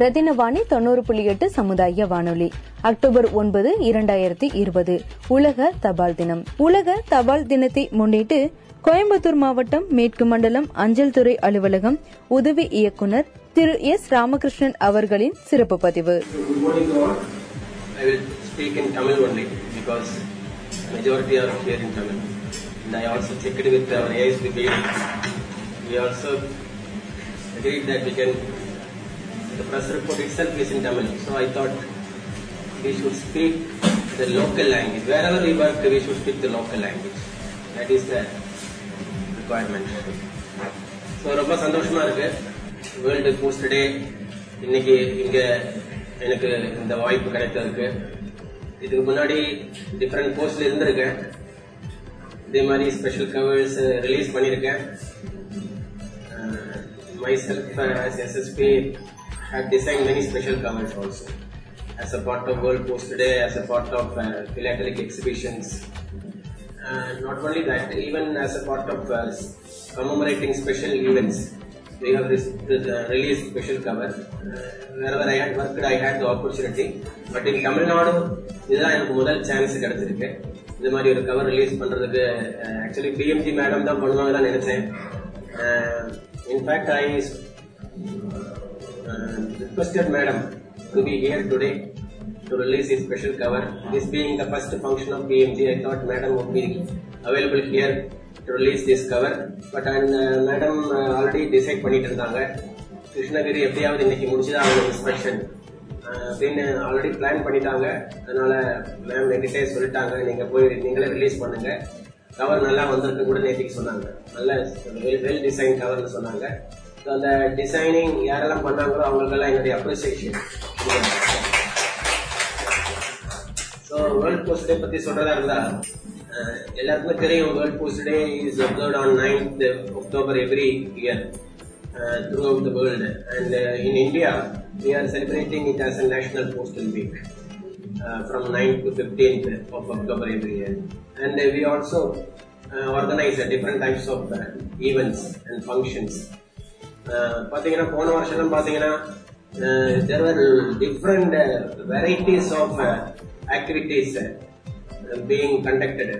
ரத்தினவாணி தொண்ணூறு புள்ளி எட்டு சமுதாய வானொலி. அக்டோபர் ஒன்பது இரண்டாயிரத்தி இருபது. உலக தபால் தினம். உலக தபால் தினத்தை முன்னிட்டு கோயம்புத்தூர் மாவட்டம் மேற்கு மண்டலம் அஞ்சல் துறை அலுவலகம் உதவி இயக்குனர் திரு எஸ் ராமகிருஷ்ணன் அவர்களின் சிறப்பு பதிவு. Majority are here in Tamil. And I also checked with our We also agreed that we can, the press report itself is in Tamil. So I thought we should speak the local language. Wherever we work, we should speak the local language. That is the requirement. So ரொம்ப சந்தோஷமா இருக்கு world post டே இன்னைக்கு இங்க எனக்கு இந்த வாய்ப்பு கிடைத்ததுக்கு இதுக்கு முன்னாடி டிஃப்ரெண்ட் போஸ்ட்ல இருந்திருக்கேன் இதே மாதிரி ஸ்பெஷல் கவர்ஸ் ரிலீஸ் பண்ணியிருக்கேன் myself SSP SSP have designed many special covers also as a part of World Post Today, as a part of uh, philatelic exhibitions. And not only that, even as a part of uh, commemorating special events, we have this, this uh, released special cover. Uh, wherever I had worked, I had the opportunity. But in Tamil Nadu, இதுதான் எனக்கு முதல் chance கிடைச்சிருக்கு இது மாதிரி ஒரு cover release பண்ணுறதுக்கு actually PMG madam தான் பண்ணுவாங்க தான் நினைச்சேன் in fact I requested madam to be here today to release his special cover. This being the first function of PMG, I thought madam would be available here to release this cover. But and, uh, madam uh, already decide பண்ணிட்டு இருந்தாங்க கிருஷ்ணகிரி எப்படியாவது இன்னைக்கு முடிச்சுதான் அவங்க inspection அப்படின்னு already plan பண்ணிட்டாங்க அதனால ma'am என்கிட்டே சொல்லிட்டாங்க நீங்க போய் நீங்களே ரிலீஸ் பண்ணுங்க கவர் நல்லா வந்திருக்கு கூட நேற்றுக்கு சொன்னாங்க நல்ல வெல் வெல் டிசைன் கவர்னு சொன்னாங்க அந்த டிசைனிங் யாரெல்லாம் பண்ணாங்களோ அவங்களுக்கெல்லாம் என்னுடைய appreciation so world post day பத்தி சொல்றதா இருந்தா அஹ், எல்லாருக்குமே தெரியும் world post day is observe on ninth October every year throughout the world and in India we are celebrating it as a national postal week uh, from 9th to 15th of October every year. And uh, we also uh, organize uh, different types பார்த்தீங்கன்னா போன வருஷம்லாம் பார்த்தீங்கன்னா there are different varieties of activities being conducted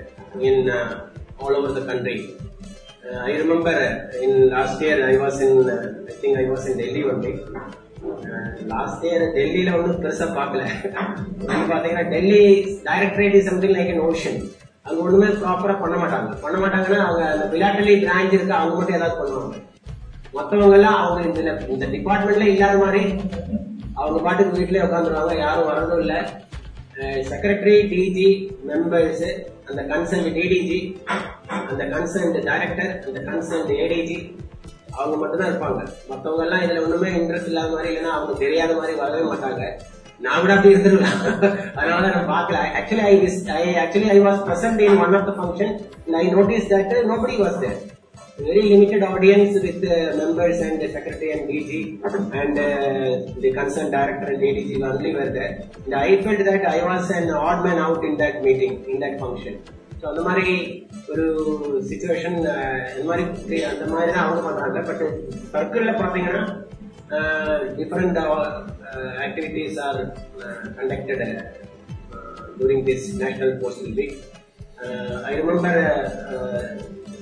in all over the country I remember in last year I was in, I think I was in Delhi one last year டெல்லியில ஒன்றும் பெருசா பார்க்கல பார்த்தீங்கன்னா Delhi directorate is something like an ocean அங்கே ஒன்றுமே ப்ராப்பராக பண்ண மாட்டாங்க பண்ண மாட்டாங்கன்னா அவங்க அந்த விராட்டலி பிரான்ச் இருக்கு அவங்க மட்டும் ஏதாவது பண்ணுவாங்க மத்தவங்க எல்லாம் அவங்க இந்த இந்த டிபார்ட்மெண்ட்ல இல்லாத மாதிரி அவங்க பாட்டுக்கு வீட்லயே உட்காந்துருவாங்க. யாரும் வரதும் இல்ல. செக்ரட்டரி டிஜி மெம்பர்ஸ் அந்த கன்சர்ன் டிடிஜி அந்த கன்சர்ன் டைரக்டர் அந்த கன்சர்ன் ஏடிஜி அவங்க மட்டும்தான் இருப்பாங்க. மத்தவங்க எல்லாம் இதுல ஒண்ணுமே இன்ட்ரெஸ்ட் இல்லாத மாதிரி இல்லைன்னா அவங்க தெரியாத மாதிரி வரவே மாட்டாங்க. நான் கூட அப்படி இருந்துருவேன் அதனால நான் பார்க்கல. Actually I I actually I was present in one of the function I notice that nobody was there very limited audience with uh, members and the secretary and DG and uh, the concerned director and ADG only were there. And I felt that I was an odd man out in that meeting, in that function. So அந்த மாதிரி ஒரு situation இந்த மாதிரி அந்த மாதிரி தான் அவங்க பண்றாங்க பட் சர்க்கிள்ல பாத்தீங்கன்னா different activities are conducted during this national postal week Uh, I remember uh, uh,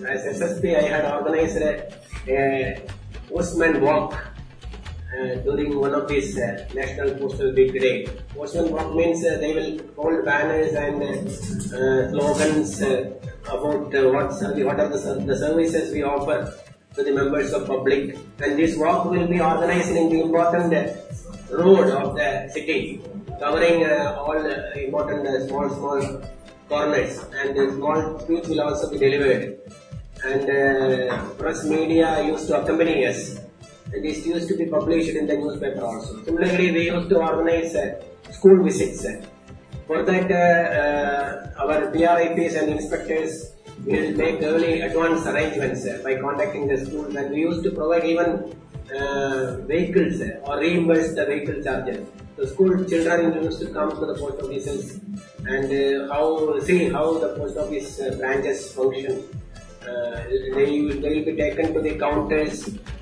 as SSP, I had organized a, a postman walk uh, during one of these uh, National Postal Week Day. Postman walk means uh, they will hold banners and uh, slogans uh, about uh, what, what are the, the services we offer to the members of public. And this walk will be organized in the important uh, road of the city, covering uh, all uh, important uh, small, small corners. And the small speech will also be delivered. And uh, press media used to accompany us and this used to be published in the newspaper also. Similarly, we used to organize uh, school visits. For that, uh, uh, our PRIPs and inspectors will make early advance arrangements uh, by contacting the schools, and we used to provide even uh, vehicles or reimburse the vehicle charges. The school children used to come to the post offices and how see how the post office branches function they, will- they will be taken to the counters,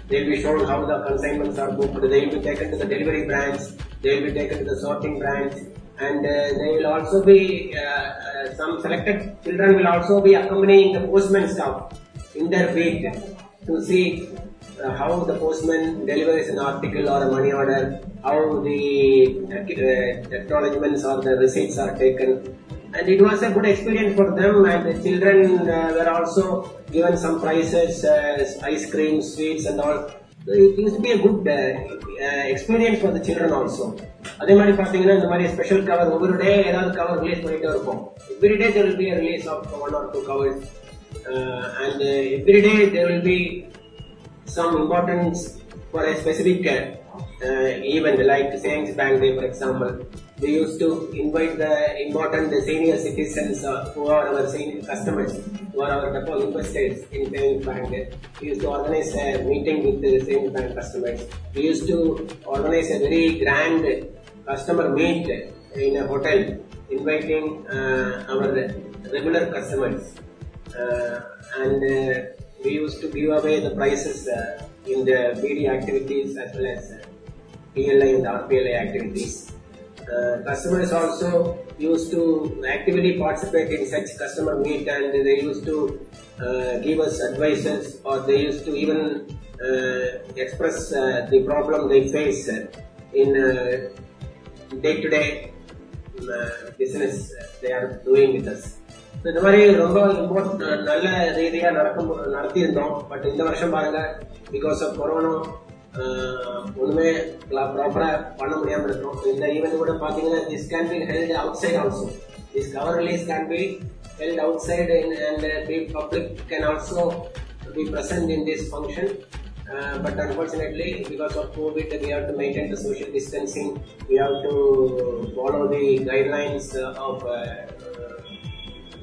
they will be shown how the consignments are booked, they will be taken to the delivery branch, they will be taken to the sorting branch, and uh, they will also be, uh, uh, some selected children will also be accompanying the postman staff in their feet to see uh, how the postman delivers an article or a money order, how the uh, acknowledgements or the receipts are taken, and it was a good experience for them and the children uh, were also given some prizes uh, ice cream sweets and all So it used to be a good uh, uh, experience for the children also அதே மாதிரி பாத்தீங்கன்னா இந்த மாதிரி special cover ஒவ்வொரு டே ஏதாவது cover release பண்ணிட்டே இருப்போம் every day there will be a release of one or two covers uh, and uh, every day there will be some importance for a specific uh, uh, event like We used to invite the important senior citizens uh, who are our senior customers, who are our deposit investors in Savings Bank. We used to organize a meeting with the Savings Bank customers. We used to organize a very grand customer meet in a hotel, inviting uh, our regular customers uh, and uh, we used to give away the prizes uh, in the BD activities as well as PLI and RPLI activities Uh, customers also used to actively participate in such customer meet and they used to uh, give us advices or they used to even uh, express uh, the problem they face uh, in day to day business uh, they are doing with us. So, இந்த மாதிரி ரொம்ப impart நல்ல ரீதியா நடக்கும் நடத்தியிருந்தோம் but இந்த வருஷம் பாருங்க because of corona ஒண்ணுமே ப்ராப்பரா பண்ண முடியாம இருக்கோம் இந்த ஈவெண்ட் கூட பாத்தீங்கன்னா this can be held outside also this cover release can be held outside and be public can also be present in this function uh, but unfortunately because of covid we have to maintain the social distancing we have to follow the guidelines uh, of uh, uh,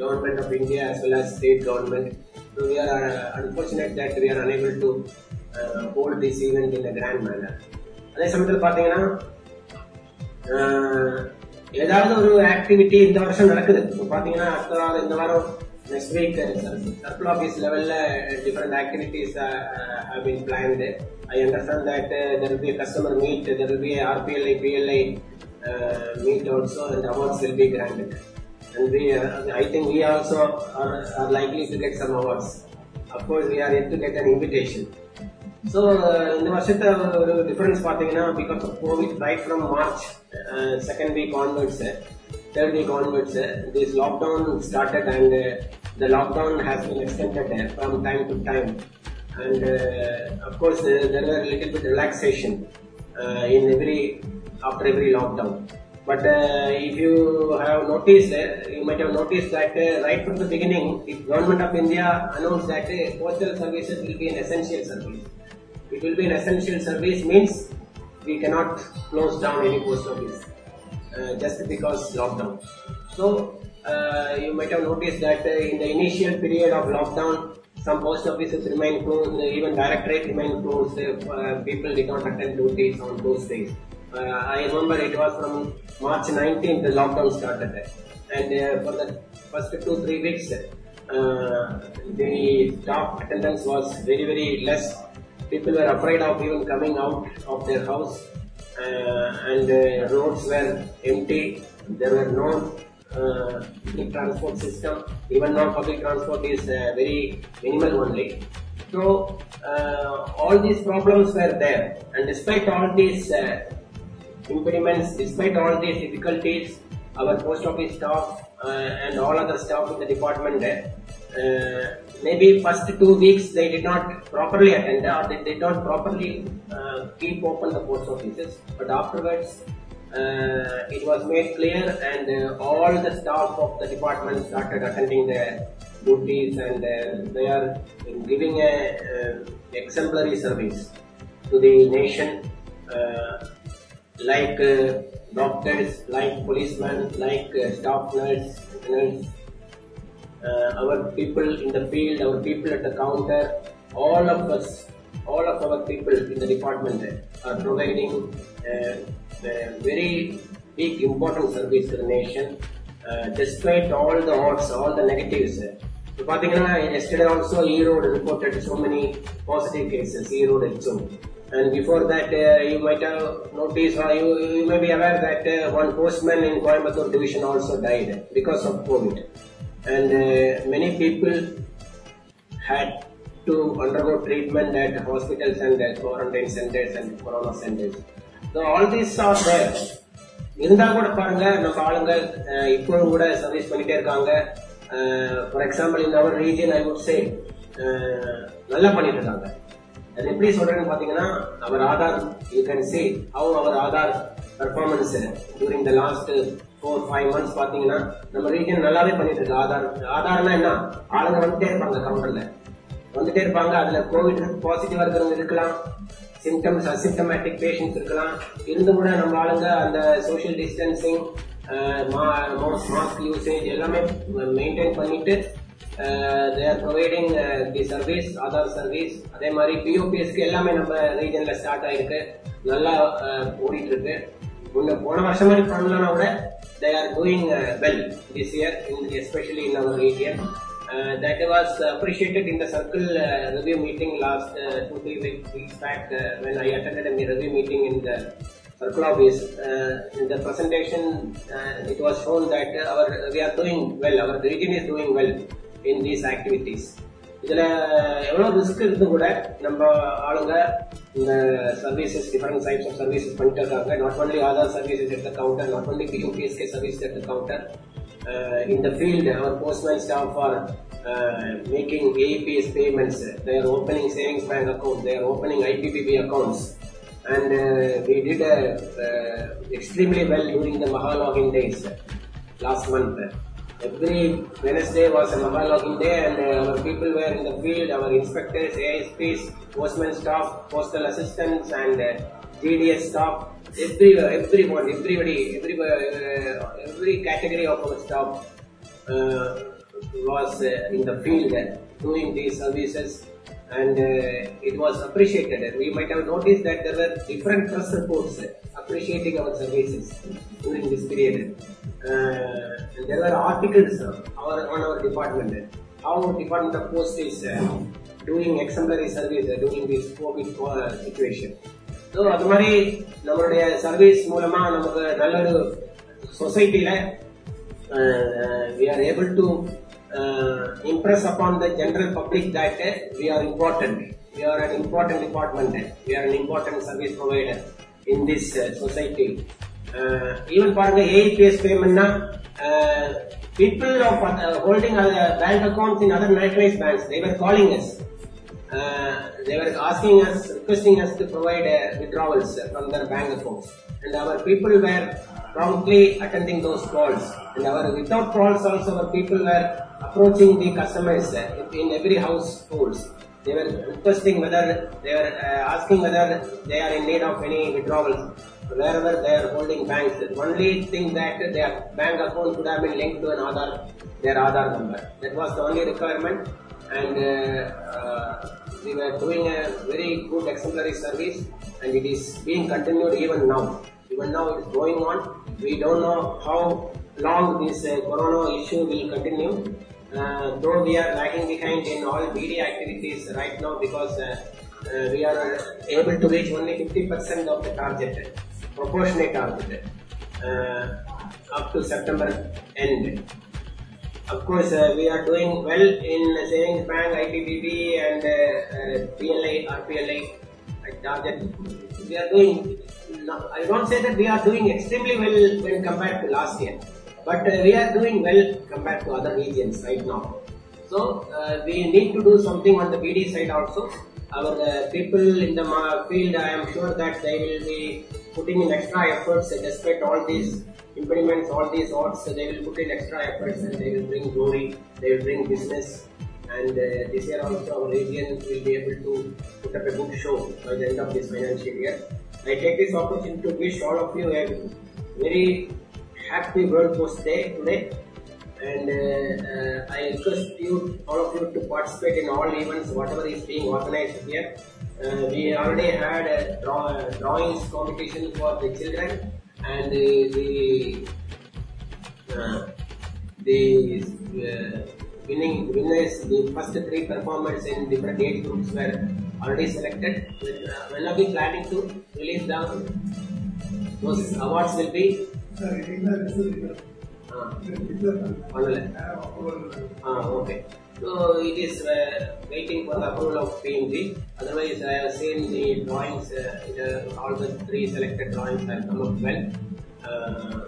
government of india as well as state government so we are uh, unfortunate that we are unable to uh, hold this event in a grand manner அதே சமயத்தில் பார்த்தீங்கன்னா ஆஹ், ஏதாவது ஒரு activity இந்த வருஷம் நடக்குது இப்போ பார்த்தீங்கன்னா அடுத்த வாரம் இந்த வாரம் நெக்ஸ்ட் வீக் சர்க்கிள் ஆஃபீஸ் லெவல்ல different activities have been planned I understand that there will be customer meet there will be RPLI PLI meet also and awards will be granted and we uh, I think we also are, are likely to get some awards. Of course, we are yet to get an invitation. So இந்த வருஷத்தை ஒரு difference பார்த்தீங்கன்னா because of COVID right from March second week onwards third week onwards this lockdown started and the lockdown has been extended from time to time and of course there are little bit relaxation in every after every lockdown. But uh, if you have noticed, uh, you might have noticed that uh, right from the beginning, the government of India announced that uh, postal services will be an essential service. It will be an essential service means we cannot close down any post office uh, just because lockdown. So uh, you might have noticed that in the initial period of lockdown, some post offices remain closed, even directorate remain closed. People did not attend duties on those days. Uh, I remember it was from March 19th the lockdown started, and uh, for the first two three weeks, uh, the staff attendance was very very less. People were afraid of even coming out of their house, and roads were empty. There were no uh, transport system. Even now, public transport is uh, very minimal only. So uh, all these problems were there, and despite all these uh, impediments, despite all these difficulties, our post office staff uh, and all other staff in the department, uh, maybe first two weeks they did not properly attend or they did not properly uh, keep open the post offices, but afterwards uh, it was made clear and uh, all the staff of the department started attending their duties and uh, they are giving a exemplary service to the nation like uh, doctors, like policemen, like uh, staff nurse, nurse uh, our people in the field, our people at the counter, all of us, all of our people in the department are providing uh, a very big important service to the nation uh, despite all the odds, all the negatives. இப்போ பார்த்தீங்கன்னா yesterday also Erode reported so many positive cases, Erode itself. And before that, uh, you might have noticed, or you, you may be aware that uh, one postman in Coimbatore division also died because of COVID. And uh, many people had to undergo treatment at hospitals and uh, quarantine centers and corona centers. So all these are there. இருந்தா கூட பாருங்க நம்ம ஆளுங்க அஹ், இப்பவும் கூட service பண்ணிட்டே இருக்காங்க for example இந்த அவர் ரீஜன் ஐ வுட் சே நல்லா பண்ணிட்டு இருக்காங்க அது எப்படி சொல்றேன்னு பாத்தீங்கன்னா our Aadhaar you can say how our Aadhaar performance during the last four five months பாத்தீங்கன்னா நம்ம ரீஜன் நல்லாவே பண்ணிட்டு இருக்கு. ஆதார் ஆதார்னா என்ன? ஆளுங்க வந்துட்டே இருப்பாங்க கவுண்டர்ல வந்துட்டே இருப்பாங்க. அதுல கோவிட் பாசிட்டிவா இருக்கிறவங்க இருக்கலாம். சிம்டம்ஸ் அசிம்டமேட்டிக் பேஷண்ட்ஸ் இருக்கலாம். இருந்து கூட நம்ம ஆளுங்க அந்த சோஷியல் டிஸ்டன்சிங் மாஸ்க் யூசேஜ் எல்லாமே மெயின்டைன் பண்ணிட்டு They are providing the service Aadhaar service அதே மாதிரி பிஓபிஎஸ்க்கு எல்லாமே நம்ம ரீஜன்ல ஸ்டார்ட் ஆயிருக்கு நல்லா uh, ஓடிட்டு இருக்கு முன்ன போன வருஷம் மாதிரி பண்ணலன்னா கூட they are doing well this year especially in our region Uh, that was appreciated in the circle uh, review meeting last uh, two three weeks, weeks back uh, when I attended a review meeting in the circle office. Uh, in the presentation, uh, it was shown that uh, our we are doing well. Our region is doing well in these activities. இதுல எவ்வளவு risk இருந்து கூட நம்ம ஆளுங்க இந்த services different types of services பண்ணிட்டு இருக்காங்க not only Aadhaar services at the counter not only POPSK service at the counter in the field our postman staff are uh, making APS payments they are opening savings bank accounts they are opening IPPB accounts and uh, we did uh, uh, extremely well during the Mahalogin days last month Every Wednesday was a Maha login day and uh, our people were in the field, our inspectors, ASPs, postman staff, postal assistants and uh, GDS staff, every, everyone, everybody, every, uh, every category of our staff uh, was uh, in the field doing these services and uh, it was appreciated. We might have noticed that there were different press reports appreciating our services during this period. Uh, and there were articles uh, our, on our department, how Department of Post is uh, doing exemplary service uh, during this COVID uh, situation. So அது மாதிரி நம்மளுடைய service மூலமா நமக்கு நல்ல ஒரு சொசைட்டில we are able to uh, impress upon the general public that uh, we are important. We are an important department. We are an important service provider in Uh, even for the 8 payment, uh, people uh, holding uh, bank accounts in other nationalized banks, they were calling us. they were asking us, requesting us to provide withdrawals from their bank accounts. And our people were promptly attending those calls. And our without calls also our people were approaching the customers in every households. They were requesting whether they were asking whether they are in need of any withdrawals wherever they are holding banks. The only thing that their bank account could have been linked to an their Aadhaar number. That was the only requirement. And uh, uh, we were doing a very good exemplary service, and it is being continued even now. Even now it is going on. We don't know how long this uh, corona issue will continue. Uh, though we are lagging behind in all media activities right now because uh, uh, we are able to reach only 50% of the target, proportionate target. Uh, up to September end. Of course, uh, we are doing well in savings bank, IPPB, and uh, uh, PLI, RPLI, at target. We are doing. No, I won't say that we are doing extremely well when compared to last year, but uh, we are doing well compared to other regions right now. So uh, we need to do something on the BD side also. Our uh, people in the field, I am sure that they will be putting in extra efforts despite all these impediments, all these odds. they will put in extra efforts and they will bring glory, they will bring business. And uh, this year also our region will be able to put up a good show by the end of this financial year. I take this opportunity to wish all of you a very happy World Post Day today and uh, I request you, all of you, to participate in all events, whatever is being organized here. Uh, we already had a draw, drawings competition for the children, and the the, uh, uh, winning winners, the first three performers in different age groups were already selected. When, are we planning to release down? Those awards will be. Uh, Ah, okay. So it is uh, waiting for the approval of PMG. Otherwise, I have seen the drawings, uh, all the three selected drawings have come up well. Uh,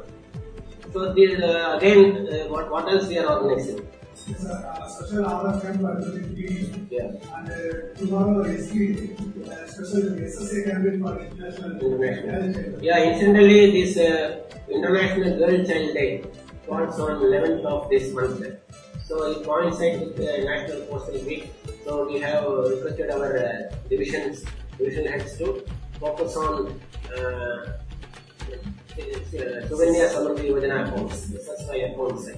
so this, uh, again, uh, what, what else we are organizing? Yeah. And uh, tomorrow uh, special International. Yeah, incidentally, this uh, International Girl Child Day falls on 11th of this month. So it coincides with the National Postal Week. So we have requested our uh, divisions, division heads to focus on uh, Suganya Samruddhi Yojana accounts, SSY accounts.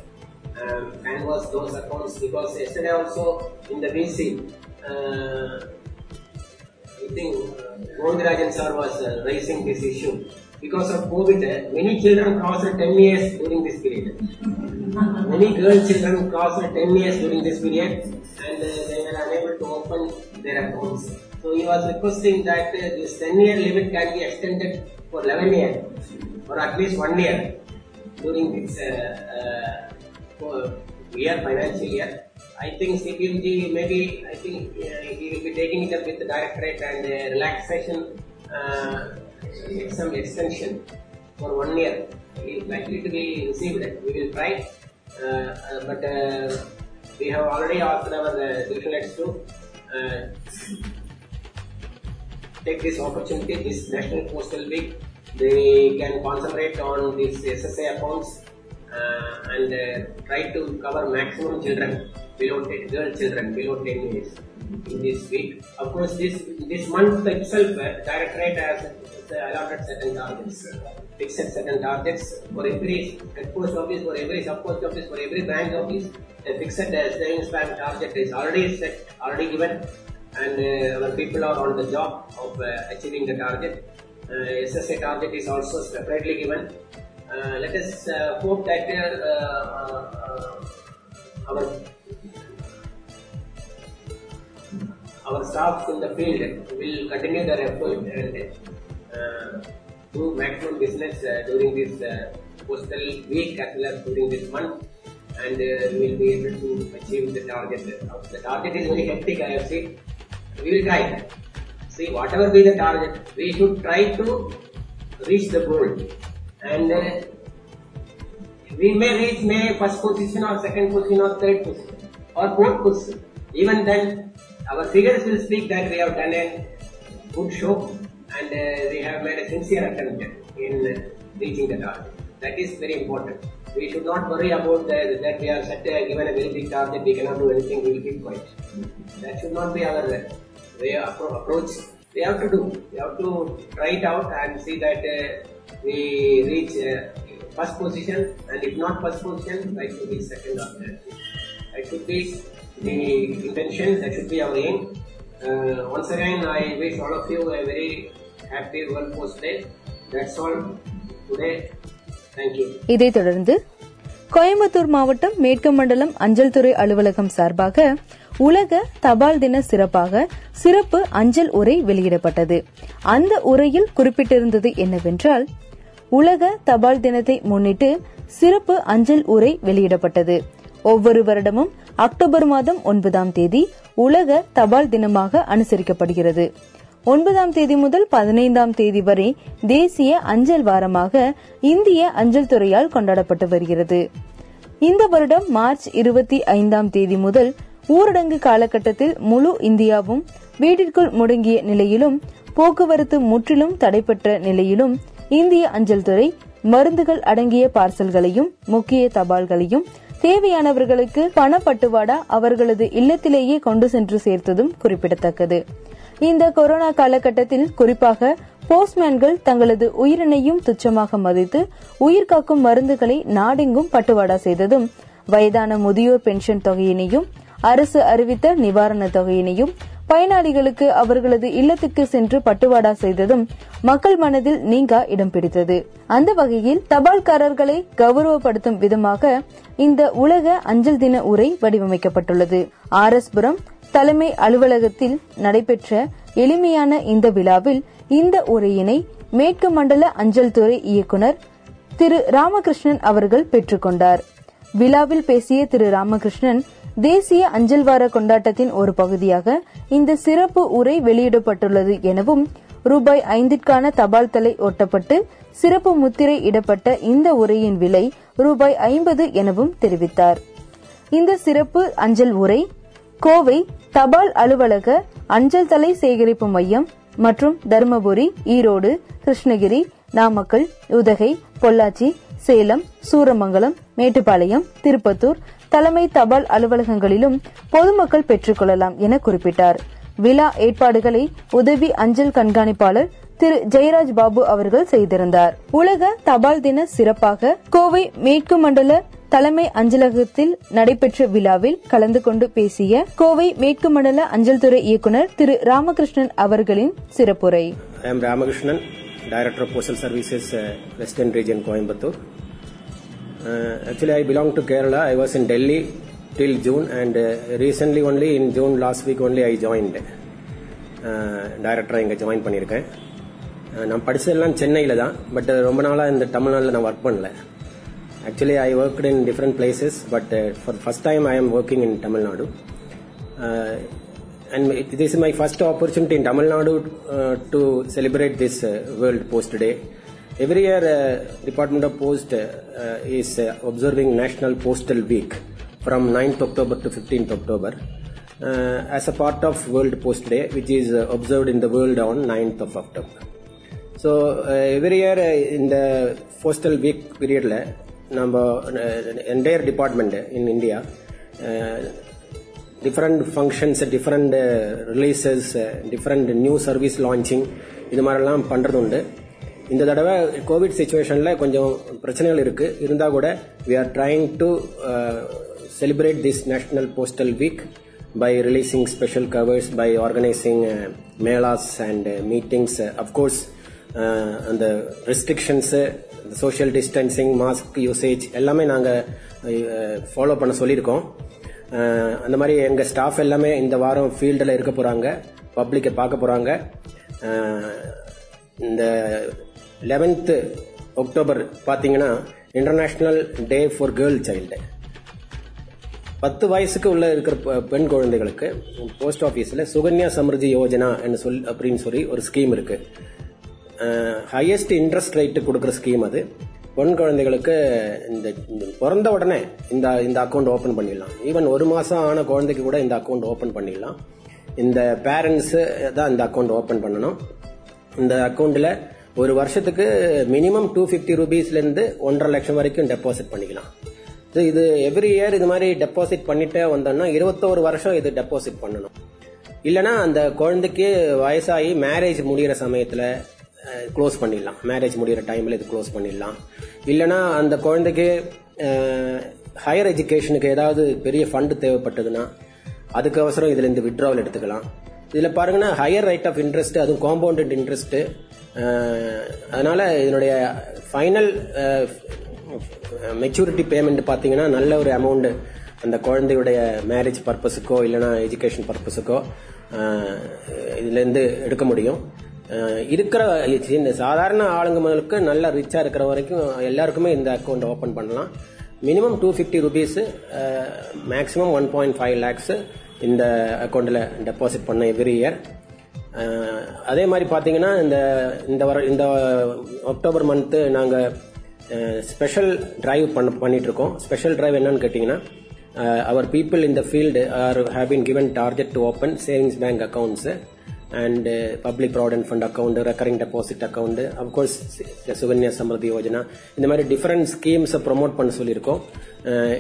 Um, canvas those accounts because yesterday also in the BC, uh, I think uh, Govindarajan sir was uh, raising this issue. Because of COVID, uh, many children crossed 10 years during this period. many girl children crossed 10 years during this period and uh, they were unable to open their accounts. So he was requesting that uh, this 10 year limit can be extended for 11 years or at least one year during this uh, uh, year, financial year. I think CPMG maybe, I think uh, he will be taking it up with the directorate and uh, relaxation, some extension for one year is likely to be received. We will try, uh, uh, but uh, we have already asked our uh, division heads to uh, take this opportunity, this National Postal Week. They can concentrate on these SSA accounts uh, and uh, try to cover maximum children below 10, girl children below 10 years in this week. Of course, this this month itself, uh, Directorate has uh, allotted certain targets, fixed certain targets for every head post office, for every sub office, for every branch office. A fixed savings bank target is already set, already given, and uh, our people are on the job of uh, achieving the target. SSA target is also separately given. Let us hope that our our staff in the field will continue their effort and do maximum business uh, during this uh, postal week as well as during this month and uh, we will be able to achieve the target. The target is very hectic I have seen. We will try. See, whatever be the target, we should try to reach the goal. And uh, we may reach may first position or second position or third position or fourth position. Even then, our figures will speak that we have done a good show and uh, we have made a sincere attempt in reaching the target. That is very important. We should not worry about the, that we have set a, given a very big target, we cannot do anything, we will keep quiet. That should not be our way approach. We have to do. We have to try it out and see that uh, we reach uh, first position and if not first position, try to be second or third. That should be the intention, that should be our aim. Uh, once again, I wish all of you a very happy world Post Day. That's all இதைத் தொடர்ந்து கோயம்புத்தூர் மாவட்டம் மேற்கு மண்டலம் அஞ்சல் துறை அலுவலகம் சார்பாக உலக தபால் தின சிறப்பாக சிறப்பு அஞ்சல் உரை வெளியிடப்பட்டது. அந்த உரையில் குறிப்பிட்டிருந்தது என்னவென்றால் உலக தபால் தினத்தை முன்னிட்டு சிறப்பு அஞ்சல் உரை வெளியிடப்பட்டது. ஒவ்வொரு வருடமும் அக்டோபர் மாதம் ஒன்பதாம் தேதி உலக தபால் தினமாக அனுசரிக்கப்படுகிறது. ஒன்பதாம் தேதி முதல் பதினைந்தாம் தேதி வரை தேசிய அஞ்சல் வாரமாக இந்திய அஞ்சல் துறையால் கொண்டாடப்பட்டு வருகிறது. இந்த வருடம் மார்ச் இருபத்தி ஐந்தாம் தேதி முதல் ஊரடங்கு காலகட்டத்தில் முழு இந்தியாவும் வீட்டிற்குள் முடங்கிய நிலையிலும் போக்குவரத்து முற்றிலும் தடைபெற்ற நிலையிலும் இந்திய அஞ்சல் துறை மருந்துகள் அடங்கிய பார்சல்களையும் முக்கிய தபால்களையும் தேவையானவர்களுக்கு பணப்பட்டுவாடா அவர்களது இல்லத்திலேயே கொண்டு சென்று சேர்த்ததும் குறிப்பிடத்தக்கது. இந்த கொரோனா காலகட்டத்தில் குறிப்பாக போஸ்ட்மேன்கள் தங்களது உயிரினையும் துச்சமாக மதித்து உயிர் காக்கும் மருந்துகளை நாடெங்கும் பட்டுவாடா செய்ததும் வயதான முதியோர் பென்ஷன் தொகையினையும் அரசு அறிவித்த நிவாரண தொகையினையும் பயனாளிகளுக்கு அவர்களது இல்லத்துக்கு சென்று பட்டுவாடா செய்ததும் மக்கள் மனதில் நீங்கா இடம் பிடித்தது. அந்த வகையில் தபால்காரர்களை கௌரவப்படுத்தும் விதமாக இந்த உலக அஞ்சல் தின உரை வடிவமைக்கப்பட்டுள்ளது. ஆர் எஸ் புரம் தலைமை அலுவலகத்தில் நடைபெற்ற எளிமையான இந்த விழாவில் இந்த உரையினை மேற்கு மண்டல அஞ்சல் துறை இயக்குனர் திரு ராமகிருஷ்ணன் அவர்கள் பெற்றுக்கொண்டார் விழாவில் பேசிய திரு ராமகிருஷ்ணன் தேசிய அஞ்சல் வார கொண்டாட்டத்தின் ஒரு பகுதியாக இந்த சிறப்பு உரை வெளியிடப்பட்டுள்ளது எனவும் ரூபாய் ஐந்திற்கான தபால் தலை ஒட்டப்பட்டு சிறப்பு முத்திரை இடப்பட்ட இந்த உரையின் விலை ரூபாய் ஐம்பது எனவும் தெரிவித்தார். இந்த சிறப்பு அஞ்சல் உரை கோவை தபால் அலுவலக அஞ்சல் தலை சேகரிப்பு மையம் மற்றும் தருமபுரி ஈரோடு கிருஷ்ணகிரி நாமக்கல் உதகை பொள்ளாச்சி சேலம் சூரமங்கலம் மேட்டுப்பாளையம் திருப்பத்தூர் தலைமை தபால் அலுவலகங்களிலும் பொதுமக்கள் பெற்றுக்கொள்ளலாம் என குறிப்பிட்டார். விழா ஏற்பாடுகளை உதவி அஞ்சல் கண்காணிப்பாளர் திரு ஜெயராஜ் பாபு அவர்கள் செய்திருந்தார். உலக தபால் தின சிறப்பாக கோவை மேற்கு மண்டல தலைமை அஞ்சலகத்தில் நடைபெற்ற விழாவில் கலந்து கொண்டு பேசிய கோவை மேற்கு மண்டல அஞ்சல் துறை இயக்குநர் திரு ராமகிருஷ்ணன் அவர்களின் சிறப்புரை Ramakrishnan director of postal services western region Coimbatore actually I belong to Kerala I was in Delhi till June and uh, recently in June last week week I joined joined டைரக்டராக இங்கே ஜாயின் பண்ணியிருக்கேன் நான் படித்ததெல்லாம் சென்னையில் தான் but ரொம்ப நாளாக இந்த தமிழ்நாட்டில் நான் ஒர்க் பண்ணல Actually I work in different places but for first time I am working in Tamil Nadu and it, this is my first opportunity in Tamil Nadu uh, to celebrate this uh, World Post Day. Every year, uh, Department of Post uh, is uh, observing National Postal Week from 9th October to 15th October uh, as a part of World Post Day, which is uh, observed in the world on 9th of October. So uh, every year uh, in the postal week period, நம்ம entire department in India different functions different releases different new service launching இது மாதிரிலாம் பண்ணுறது உண்டு இந்த தடவை Covid சுச்சுவேஷனில் கொஞ்சம் பிரச்சனைகள் இருக்குது இருந்தால் கூட we are trying to celebrate this national postal week by releasing special covers by organising melas and meetings of course அந்த restrictions social distancing mask usage எல்லாமே நாங்கள் ஃபாலோ பண்ண சொல்லியிருக்கோம். அந்த மாதிரி எங்கள் ஸ்டாஃப் எல்லாமே இந்த வாரம் ஃபீல்டில் இருக்க போகிறாங்க பப்ளிக்கை பார்க்க போகிறாங்க இந்த லெவன்த்து அக்டோபர் பார்த்தீங்கன்னா international day for girl child பத்து வயசுக்கு உள்ள இருக்கிற பெண் குழந்தைகளுக்கு போஸ்ட் ஆஃபீஸில் சுகன்யா சமிருதி யோஜனா என்று சொல் அப்படின்னு சொல்லி ஒரு ஸ்கீம் இருக்குது ஹையஸ்ட் இன்ட்ரெஸ்ட் ரேட்டு கொடுக்குற ஸ்கீம் அது. பெண் குழந்தைகளுக்கு இந்த பிறந்த உடனே இந்த இந்த அக்கௌண்ட் ஓப்பன் பண்ணிடலாம். ஈவன் ஒரு மாதம் ஆன குழந்தைக்கு கூட இந்த அக்கௌண்ட் ஓப்பன் பண்ணிடலாம். இந்த பேரண்ட்ஸு தான் இந்த அக்கௌண்ட் ஓப்பன் பண்ணணும். இந்த அக்கௌண்ட்டில் ஒரு வருஷத்துக்கு மினிமம் டூ ஃபிஃப்டி ருபீஸ்லேருந்து ஒன்றரை லட்சம் வரைக்கும் டெபாசிட் பண்ணிக்கலாம். ஸோ இது எவ்ரி இயர் இது மாதிரி டெபாசிட் பண்ணிட்டே வந்தோம்னா இருபத்தோரு வருஷம் இது டெபாசிட் பண்ணணும். இல்லைன்னா அந்த குழந்தைக்கு வயசாகி மேரேஜ் முடிகிற சமயத்தில் க்ளோஸ் பண்ணிடலாம். மேரேஜ் முடிகிற டைமில் இது க்ளோஸ் பண்ணிடலாம். இல்லைன்னா அந்த குழந்தைக்கு ஹையர் எஜுகேஷனுக்கு ஏதாவது பெரிய ஃபண்டு தேவைப்பட்டதுன்னா அதுக்கு அவசரம் இதுல விட்ராவல் எடுத்துக்கலாம். இதில் பாருங்கன்னா ஹையர் ரேட் ஆஃப் இன்ட்ரெஸ்ட் அதுவும் காம்பவுண்டட் இன்ட்ரெஸ்ட்டு அதனால் இதனுடைய ஃபைனல் மெச்சூரிட்டி பேமெண்ட் பார்த்தீங்கன்னா நல்ல ஒரு அமௌண்ட் அந்த குழந்தையுடைய மேரேஜ் பர்பஸுக்கோ இல்லைன்னா எஜுகேஷன் பர்பஸுக்கோ இதுலேருந்து எடுக்க முடியும். இருக்கிற இந்த சாதாரண ஆளுங்க முதலுக்கு நல்ல ரிச்சா இருக்கிற வரைக்கும் எல்லாருக்குமே இந்த அக்கௌண்ட் ஓபன் பண்ணலாம். Minimum two fifty rupees maximum one point five lakhs இந்த அக்கௌண்ட்டில் டெபாசிட் பண்ண எவ்ரி இயர் அதே மாதிரி பார்த்தீங்கன்னா இந்த இந்த வர இந்த அக்டோபர் மந்த்து நாங்கள் ஸ்பெஷல் டிரைவ் பண்ண பண்ணிட்டு இருக்கோம் ஸ்பெஷல் டிரைவ் என்னன்னு கேட்டிங்கன்னா அவர் பீப்புள் இந்த field are are have been given target to open savings bank and uh, public provident fund account recurring deposit account of course Sukanya Samriddhi Yojana இந்த மாதிரி different ஸ்கீம்ஸை promote பண்ண சொல்லியிருக்கோம்.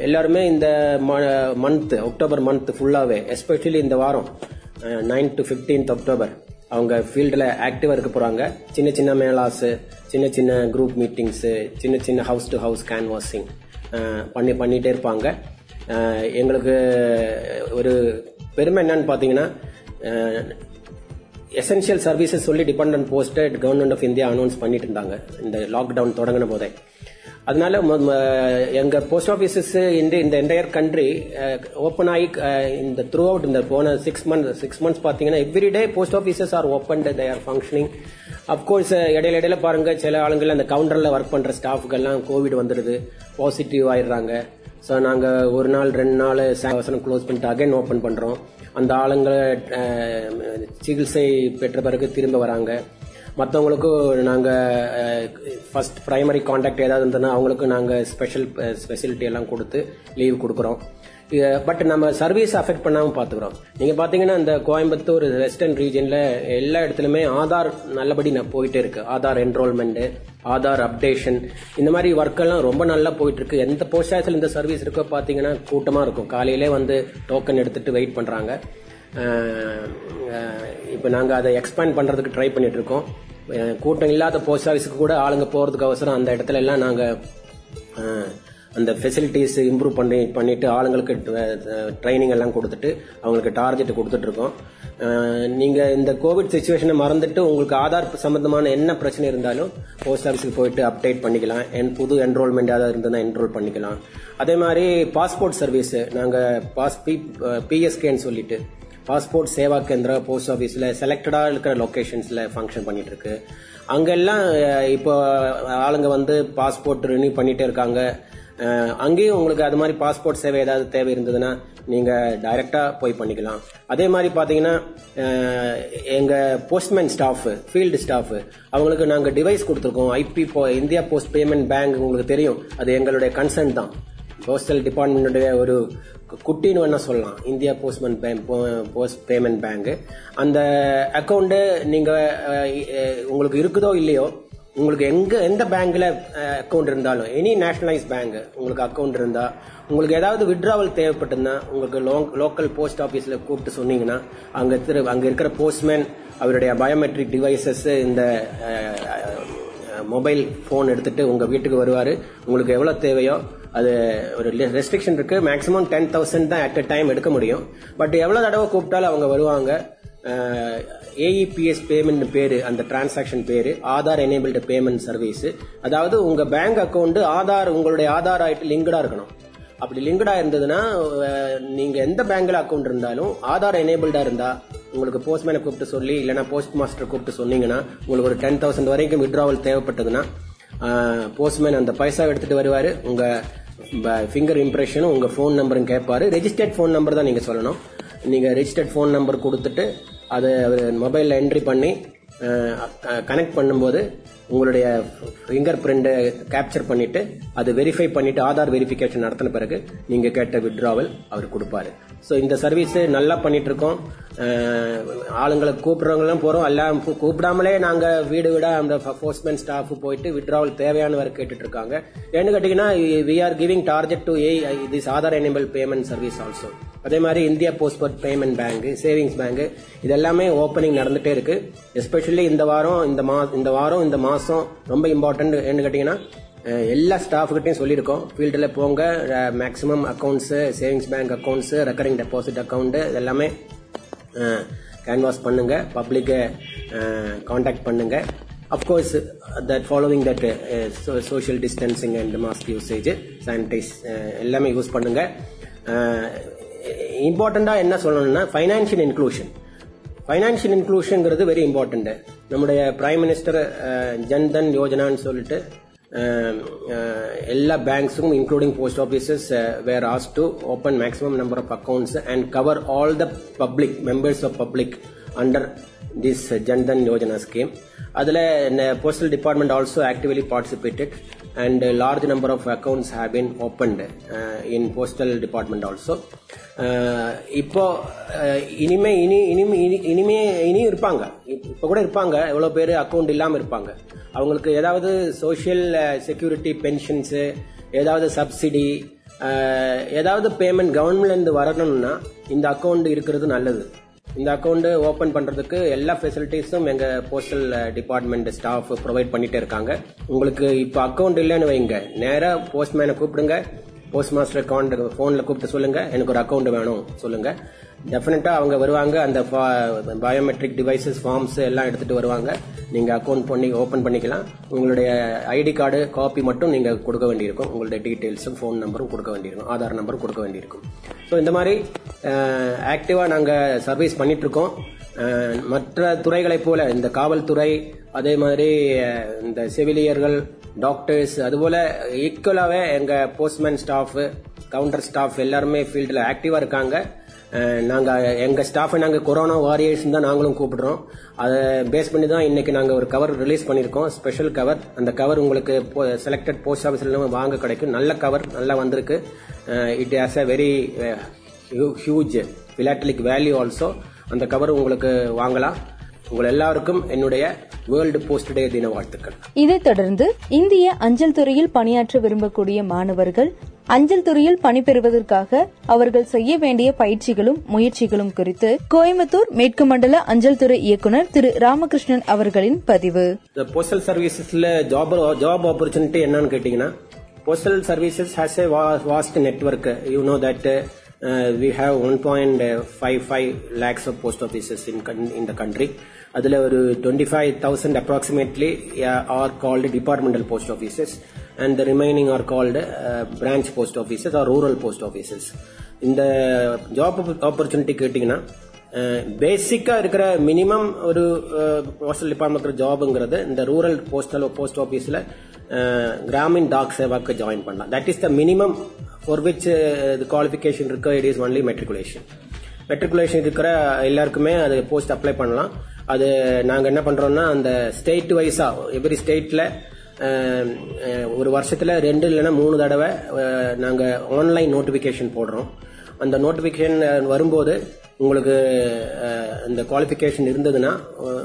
எல்லாருமே இந்த மந்த் அக்டோபர் மந்த் ஃபுல்லாகவே especially இந்த வாரம் நைன் டு ஃபிஃப்டீன்த் அக்டோபர் அவங்க ஃபீல்டில் ஆக்டிவாக இருக்க போகிறாங்க சின்ன சின்ன மேலாஸு சின்ன சின்ன குரூப் மீட்டிங்ஸு சின்ன சின்ன ஹவுஸ் டு ஹவுஸ் கேன்வாசிங் பண்ணி பண்ணிகிட்டே இருப்பாங்க. எங்களுக்கு ஒரு பெருமை என்னன்னு பார்த்தீங்கன்னா எசென்ஷியல் சர்வீசஸ் சொல்லி dependent post government of India announce பண்ணிட்டு இருந்தாங்க இந்த லாக்டவுன் தொடங்கின போதே. அதனால ம- எங்க போஸ்ட் ஆஃபீஸஸ் இந்த இந்த என்டையர் கண்ட்ரி ஓப்பன் ஆகி இந்த த்ரூ அவுட் இந்த போன சிக்ஸ் மந்த் சிக்ஸ் மந்த்ஸ் பார்த்தீங்கன்னா every day post offices are open they are functioning of course இடையில இடையில பாருங்க சில ஆளுங்கள் அந்த கவுண்டர்ல ஒர்க் பண்ற ஸ்டாஃப்கள்லாம் கோவிட் வந்துடுது. பாசிட்டிவ் ஆயிடுறாங்க. ஸோ நாங்கள் ஒரு நாள் ரெண்டு நாள் வசனம் க்ளோஸ் பண்ணிட்டு அகைன் ஓப்பன் பண்ணுறோம் அந்த ஆளுங்களை சிகிச்சை பெற்ற பிறகு திரும்ப வராங்க. மற்றவங்களுக்கும் நாங்கள் ஃபஸ்ட் ப்ரைமரி காண்டாக்ட் ஏதாவது இருந்ததுன்னா அவங்களுக்கு நாங்கள் ஸ்பெஷல் ஃபெசிலிட்டி எல்லாம் கொடுத்து லீவ் கொடுக்குறோம். பட் நம்ம சர்வீஸ் அஃபெக்ட் பண்ணாமல் பார்த்துக்கிறோம் நீங்கள் பார்த்தீங்கன்னா இந்த கோயம்புத்தூர் வெஸ்டர்ன் ரீஜனில் எல்லா இடத்துலையுமே ஆதார் நல்லபடி நான் போயிட்டே இருக்கு. ஆதார் என்ரோல்மெண்ட் ஆதார் அப்டேஷன் இந்த மாதிரி ஒர்க் எல்லாம் ரொம்ப நல்லா போயிட்டு இருக்கு எந்த போஸ்ட் ஆஃபீஸில் இந்த சர்வீஸ் இருக்கோ பார்த்தீங்கன்னா கூட்டமாக இருக்கும். காலையிலே வந்து டோக்கன் எடுத்துட்டு வெயிட் பண்ணுறாங்க இப்போ நாங்கள் அதை எக்ஸ்பேண்ட் பண்ணுறதுக்கு ட்ரை பண்ணிட்டு இருக்கோம். கூட்டம் இல்லாத போஸ்ட் ஆஃபீஸுக்கு கூட ஆளுங்க போகிறதுக்கு அவசரம். அந்த இடத்துல எல்லாம் நாங்கள் அந்த ஃபெசிலிட்டிஸ் இம்ப்ரூவ் பண்ணி பண்ணிட்டு ஆளுங்களுக்கு ட்ரைனிங் எல்லாம் கொடுத்துட்டு அவங்களுக்கு டார்கெட் கொடுத்துட்டு இருக்கோம். நீங்க இந்த கோவிட் சுச்சுவேஷனை மறந்துட்டு உங்களுக்கு ஆதார் சம்பந்தமான என்ன பிரச்சனை இருந்தாலும் போஸ்ட் ஆஃபீஸுக்கு போயிட்டு அப்டேட் பண்ணிக்கலாம். என் புது என்ரோல்மெண்ட் ஏதாவது இருந்ததுன்னா என்ரோல் பண்ணிக்கலாம். அதே மாதிரி பாஸ்போர்ட் சர்வீஸ் நாங்க பாஸ் பிஎஸ்கேன்னு சொல்லிட்டு பாஸ்போர்ட் சேவா கேந்திரா போஸ்ட் ஆஃபீஸில் செலக்டடாக இருக்கிற லொக்கேஷன்ஸில் ஃபங்க்ஷன் பண்ணிட்டு இருக்கு அங்கெல்லாம் இப்போ ஆளுங்க வந்து பாஸ்போர்ட் ரினியூ பண்ணிட்டே இருக்காங்க. அங்கேயும் உங்களுக்கு அது மாதிரி பாஸ்போர்ட் சேவை ஏதாவது தேவை இருந்ததுன்னா நீங்க டைரக்டா போய் பண்ணிக்கலாம். அதே மாதிரி பாத்தீங்கன்னா எங்கள் எங்க போஸ்ட்மேன் ஸ்டாஃப் ஃபீல்டு ஸ்டாஃப் அவங்களுக்கு நாங்க டிவைஸ் கொடுத்துருக்கோம். IP India post payment bank உங்களுக்கு தெரியும். அது எங்களுடைய கன்சர்ன் தான். போஸ்டல் டிபார்ட்மெண்ட்டுடைய ஒரு குட்டின்னு வேணா சொல்லலாம். India postman bank post payment bank அந்த அக்கௌண்ட்டு நீங்க உங்களுக்கு இருக்குதோ இல்லையோ உங்களுக்கு எங்க எந்த பேங்க்ல அக்கௌண்ட் இருந்தாலும் எனி நேஷனலைஸ் பேங்க் உங்களுக்கு அக்கௌண்ட் இருந்தா உங்களுக்கு ஏதாவது விட்ராவல் தேவைப்பட்டிருந்தா உங்களுக்கு லோக்கல் போஸ்ட் ஆபீஸ்ல கூப்பிட்டு சொன்னீங்கன்னா அங்க திரு- அங்க இருக்கிற போஸ்ட்மேன் அவருடைய பயோமெட்ரிக் டிவைசஸ் இந்த மொபைல் ஃபோன் எடுத்துட்டு உங்க வீட்டுக்கு வருவாரு. உங்களுக்கு எவ்வளவு தேவையோ அது ஒரு ரெஸ்ட்ரிக்ஷன் இருக்கு. மேக்ஸிமம் டென் தௌசண்ட் தான் அட் அ டைம் எடுக்க முடியும். பட் எவ்வளவு தடவை கூப்பிட்டாலும் அவங்க வருவாங்க. ஏஇபிஎஸ் பேமெண்ட் பேரு அந்த டிரான்சாக்ஷன் பேரு ஆதார் எனேபிள்டு பேமெண்ட் சர்வீஸ் அதாவது உங்க பேங்க் அக்கவுண்ட் ஆதார் உங்களுடைய ஆதார் ஆயிட்டு லிங்க்டாக இருக்கணும். அப்படி லிங்க்டாக இருந்ததுன்னா நீங்கள் நீங்க எந்த பேங்க்ல அக்கௌண்ட் இருந்தாலும் ஆதார் எனேபிள்டா இருந்தா உங்களுக்கு போஸ்ட்மேனை கூப்பிட்டு சொல்லி இல்லைன்னா போஸ்ட் மாஸ்டர் கூப்பிட்டு சொன்னீங்கன்னா உங்களுக்கு ஒரு டென் தௌசண்ட் வரைக்கும் விட்ராவல் தேவைப்பட்டதுன்னா போஸ்ட்மேன் அந்த பைசா எடுத்துட்டு வருவார். உங்க ஃபிங்கர் இம்ப்ரெஷனும் உங்க ஃபோன் நம்பரும் கேட்பாரு. ரெஜிஸ்டர்ட் ஃபோன் நம்பர் தான் நீங்க சொல்லணும். நீங்க ரெஜிஸ்டர்ட் ஃபோன் நம்பர் கொடுத்துட்டு அதை அவர் மொபைலில் என்ட்ரி பண்ணி கனெக்ட் பண்ணும்போது உங்களுடைய ஃபிங்கர் பிரிண்ட்டை கேப்சர் பண்ணிட்டு அது வெரிஃபை பண்ணிட்டு ஆதார் வெரிஃபிகேஷன் நடத்தின பிறகு நீங்கள் கேட்ட விட்ராவல் அவர் கொடுப்பாரு. ஸோ இந்த சர்வீஸ் நல்லா பண்ணிட்டு இருக்கோம் ஆளுங்களை கூப்பிடுறவங்களும் போகிறோம் எல்லாம் கூப்பிடாமலே நாங்கள் வீடு வீடாக அந்த ஃபோர்ஸ்மேன் ஸ்டாஃப் போயிட்டு விட்ராவல் தேவையானவர் கேட்டுட்டு இருக்காங்க ஏன்னு கேட்டிங்கன்னா we are giving target to a this Aadhaar enable payment service also அதே மாதிரி India post payment bank savings bank இது எல்லாமே ஓப்பனிங் நடந்துட்டே இருக்கு. எஸ்பெஷலி இந்த வாரம் இந்த மா இந்த வாரம் இந்த மாசம் ரொம்ப இம்பார்ட்டன்ட் என்ன கேட்டீங்கன்னா எல்லா எல்லா ஸ்டாஃப்கிட்டையும் சொல்லியிருக்கோம். ஃபீல்டில் போங்க maximum accounts savings bank accounts recurring deposit account எல்லாமே கேன்வாஸ் பண்ணுங்க. பப்ளிக்கை காண்டாக்ட் பண்ணுங்க. Of course that following that social distancing and mask usage sanitise எல்லாமே யூஸ் பண்ணுங்க. இம்பார்ட்டண்டா என்ன சொல்லணும்னா ஃபைனான்ஷியல் இன்க்ளூஷன் ஃபைனான்ஷியல் இன்க்ளூஷன்ங்கிறது வெரி இம்பார்ட்டன்ட் நம்முடைய பிரைம் மினிஸ்டர் ஜன்தன் யோஜனான்னு சொல்லிட்டு எல்லா பேங்க்ஸுக்கும் including post offices were as to open maximum number of accounts and cover all the public members of public under this Jan Dhan Yojana scheme அதில் postal department also actively participated and large number of accounts have been opened in postal department also இப்போ uh, இனிமே இனி இனிமே இனி- இனிமே இனியும் இருப்பாங்க. இப்போ கூட இருப்பாங்க. எவ்வளோ பேர் அக்கௌண்ட் இல்லாமல் இருப்பாங்க. அவங்களுக்கு ஏதாவது சோஷியல் செக்யூரிட்டி பென்ஷன்ஸு ஏதாவது சப்சிடி uh, ஏதாவது பேமெண்ட் கவர்மெண்ட்லேருந்து வரணும்னா இந்த அக்கௌண்ட் இருக்கிறது நல்லது. இந்த அக்கௌண்ட் ஓபன் பண்றதுக்கு எல்லா ஃபெசிலிட்டிஸும் எங்க போஸ்டல் டிபார்ட்மெண்ட் ஸ்டாஃப் ப்ரொவைட் பண்ணிட்டு இருக்காங்க. உங்களுக்கு இப்போ அக்கௌண்ட் இல்லைன்னு வைங்க. நேரா போஸ்ட்மேனை கூப்பிடுங்க. போஸ்ட் மாஸ்டர் அக்கௌண்ட் போன்ல கூப்பிட்டு சொல்லுங்க. எனக்கு ஒரு அக்கௌண்ட் வேணும். சொல்லுங்க. டெஃபினட்டா அவங்க வருவாங்க. அந்த பயோமெட்ரிக் டிவைசஸ் ஃபார்ம்ஸ் எல்லாம் எடுத்துட்டு வருவாங்க. நீங்க அக்கௌண்ட் பண்ணி ஓபன் பண்ணிக்கலாம். உங்களுடைய ஐடி கார்டு காப்பி மட்டும் நீங்க கொடுக்க வேண்டியிருக்கும். உங்களுடைய டீடைல்ஸும் ஃபோன் நம்பரும் கொடுக்க வேண்டியிருக்கும். ஆதார் நம்பரும் கொடுக்க வேண்டியிருக்கும். ஸோ இந்த மாதிரி ஆக்டிவா நாங்க சர்வீஸ் பண்ணிட்டு இருக்கோம். மற்ற துறைகளைப் போல இந்த காவல்துறை அதே மாதிரி இந்த செவிலியர்கள் டாக்டர்ஸ் அதுபோல ஈக்குவலாகவே எங்கள் போஸ்ட்மேன் ஸ்டாஃப் கவுண்டர் ஸ்டாஃப் எல்லாருமே ஃபீல்டில் ஆக்டிவாக இருக்காங்க. நாங்கள் எங்கள் ஸ்டாஃபை நாங்கள் கொரோனா வாரியர்ஸ் தான் நாங்களும் கூப்பிடுறோம். அதை பேஸ் பண்ணி தான் இன்றைக்கி நாங்கள் ஒரு கவர் ரிலீஸ் பண்ணியிருக்கோம். ஸ்பெஷல் கவர் அந்த கவர் உங்களுக்கு செலக்டட் போஸ்ட் ஆஃபீஸில் வாங்க கிடைக்கும். நல்ல கவர் நல்லா வந்திருக்கு. It has a very huge philatelic value also அந்த கவர் உங்களுக்கு வாங்கலாம். உங்கள் எல்லாருக்கும் என்னுடைய வேர்ல்டு போஸ்ட் டே தின வாழ்த்துக்கள். இதைத் தொடர்ந்து இந்திய அஞ்சல் துறையில் பணியாற்ற விரும்பக்கூடிய மாணவர்கள் அஞ்சல் துறையில் பணிபெறுவதற்காக அவர்கள் செய்ய வேண்டிய பயிற்சிகளும் முயற்சிகளும் குறித்து கோயம்புத்தூர் மேற்கு மண்டல அஞ்சல் துறை இயக்குனர் திரு ராமகிருஷ்ணன் அவர்களின் பதிவு. போஸ்டல் சர்வீசஸ்ல ஜாப் ஜாப் ஆப்பர்ச்சுனிட்டி என்னன்னு கேட்டீங்கன்னா postal services has a vast network you know that we have one point five five lakhs of post offices in in the country அதில் ஒரு twenty five thousand approximately are called departmental post offices and the remaining are called branch post offices are rural post offices இந்த job opportunity கேட்டிங்கன்னா பேசிக்காக இருக்கிற minimum ஒரு postal department ஜாபுங்கிறது இந்த rural postal post ஆஃபீஸில் கிராமின் டாக் சேவாக்கு ஜாயின் பண்ணலாம். That is the minimum for which qualification இருக்கோ it is only matriculation matriculation இருக்கிற எல்லாருக்குமே அது போஸ்ட் அப்ளை பண்ணலாம். அது நாங்கள் என்ன பண்ணுறோம்னா அந்த ஸ்டேட் வைஸாக எவ்ரி ஸ்டேட்டில் ஒரு வருஷத்தில் ரெண்டு இல்லைன்னா மூணு தடவை நாங்கள் ஆன்லைன் நோட்டிஃபிகேஷன் போடுறோம். அந்த நோட்டிஃபிகேஷன் வரும்போது உங்களுக்கு அந்த குவாலிஃபிகேஷன் இருந்ததுன்னா